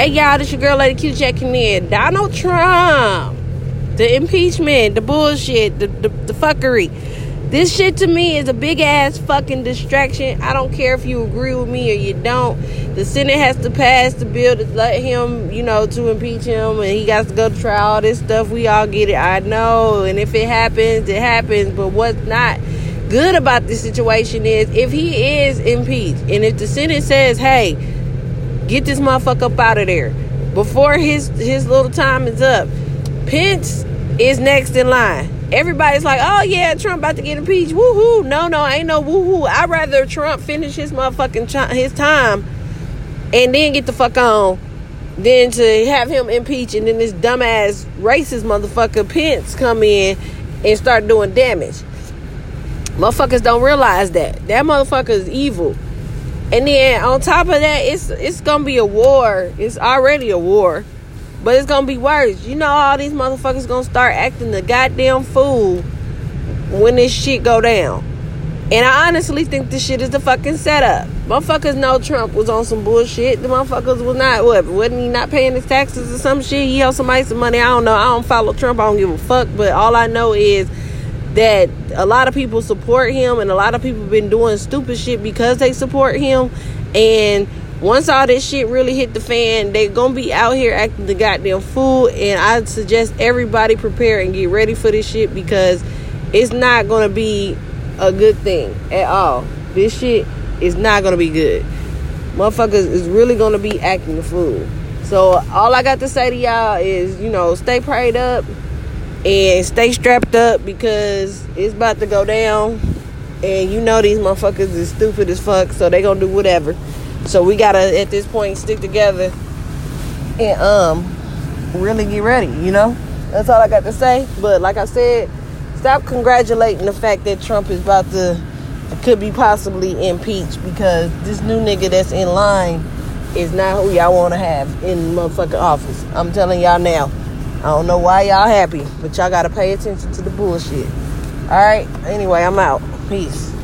Hey y'all, this your girl Lady Q checking in. Donald Trump, the impeachment, the bullshit, the, the, the fuckery. This shit to me is a big ass fucking distraction. I don't care if you agree with me or you don't. The Senate has to pass the bill to let him, you know, to impeach him, and he got to go to trial. All this stuff, we all get it. I know, and if it happens, it happens. But what's not good about this situation is if he is impeached, and if the Senate says, "Hey," Get this motherfucker up out of there before his his little time is up. Pence is next in line. Everybody's like, "Oh yeah, Trump about to get impeached." Woohoo! No, no, ain't no woohoo. I'd rather Trump finish his motherfucking ch- his time and then get the fuck on than to have him impeach and then this dumbass racist motherfucker Pence come in and start doing damage. Motherfuckers don't realize that that motherfucker is evil. And then on top of that, it's it's gonna be a war. It's already a war, but it's gonna be worse. You know, all these motherfuckers gonna start acting the goddamn fool when this shit go down. And I honestly think this shit is the fucking setup. Motherfuckers know Trump was on some bullshit. The motherfuckers was not what wasn't he not paying his taxes or some shit? He owed somebody some money. I don't know. I don't follow Trump. I don't give a fuck. But all I know is that a lot of people support him and a lot of people been doing stupid shit because they support him. And once all this shit really hit the fan they're gonna be out here acting the goddamn fool. And i suggest everybody prepare and get ready for this shit because it's not gonna be a good thing at all. This shit is not gonna be good. Motherfuckers is really gonna be acting the fool. So all i got to say to y'all is you know stay prayed up and stay strapped up because it's about to go down. And you know these motherfuckers is stupid as fuck, so they gonna do whatever. So we gotta at this point stick together and um really get ready, you know? That's all I got to say. But like I said, stop congratulating the fact that Trump is about to could be possibly impeached because this new nigga that's in line is not who y'all wanna have in motherfucking office. I'm telling y'all now. I don't know why y'all happy, but y'all gotta pay attention to the bullshit. Alright, anyway, I'm out. Peace.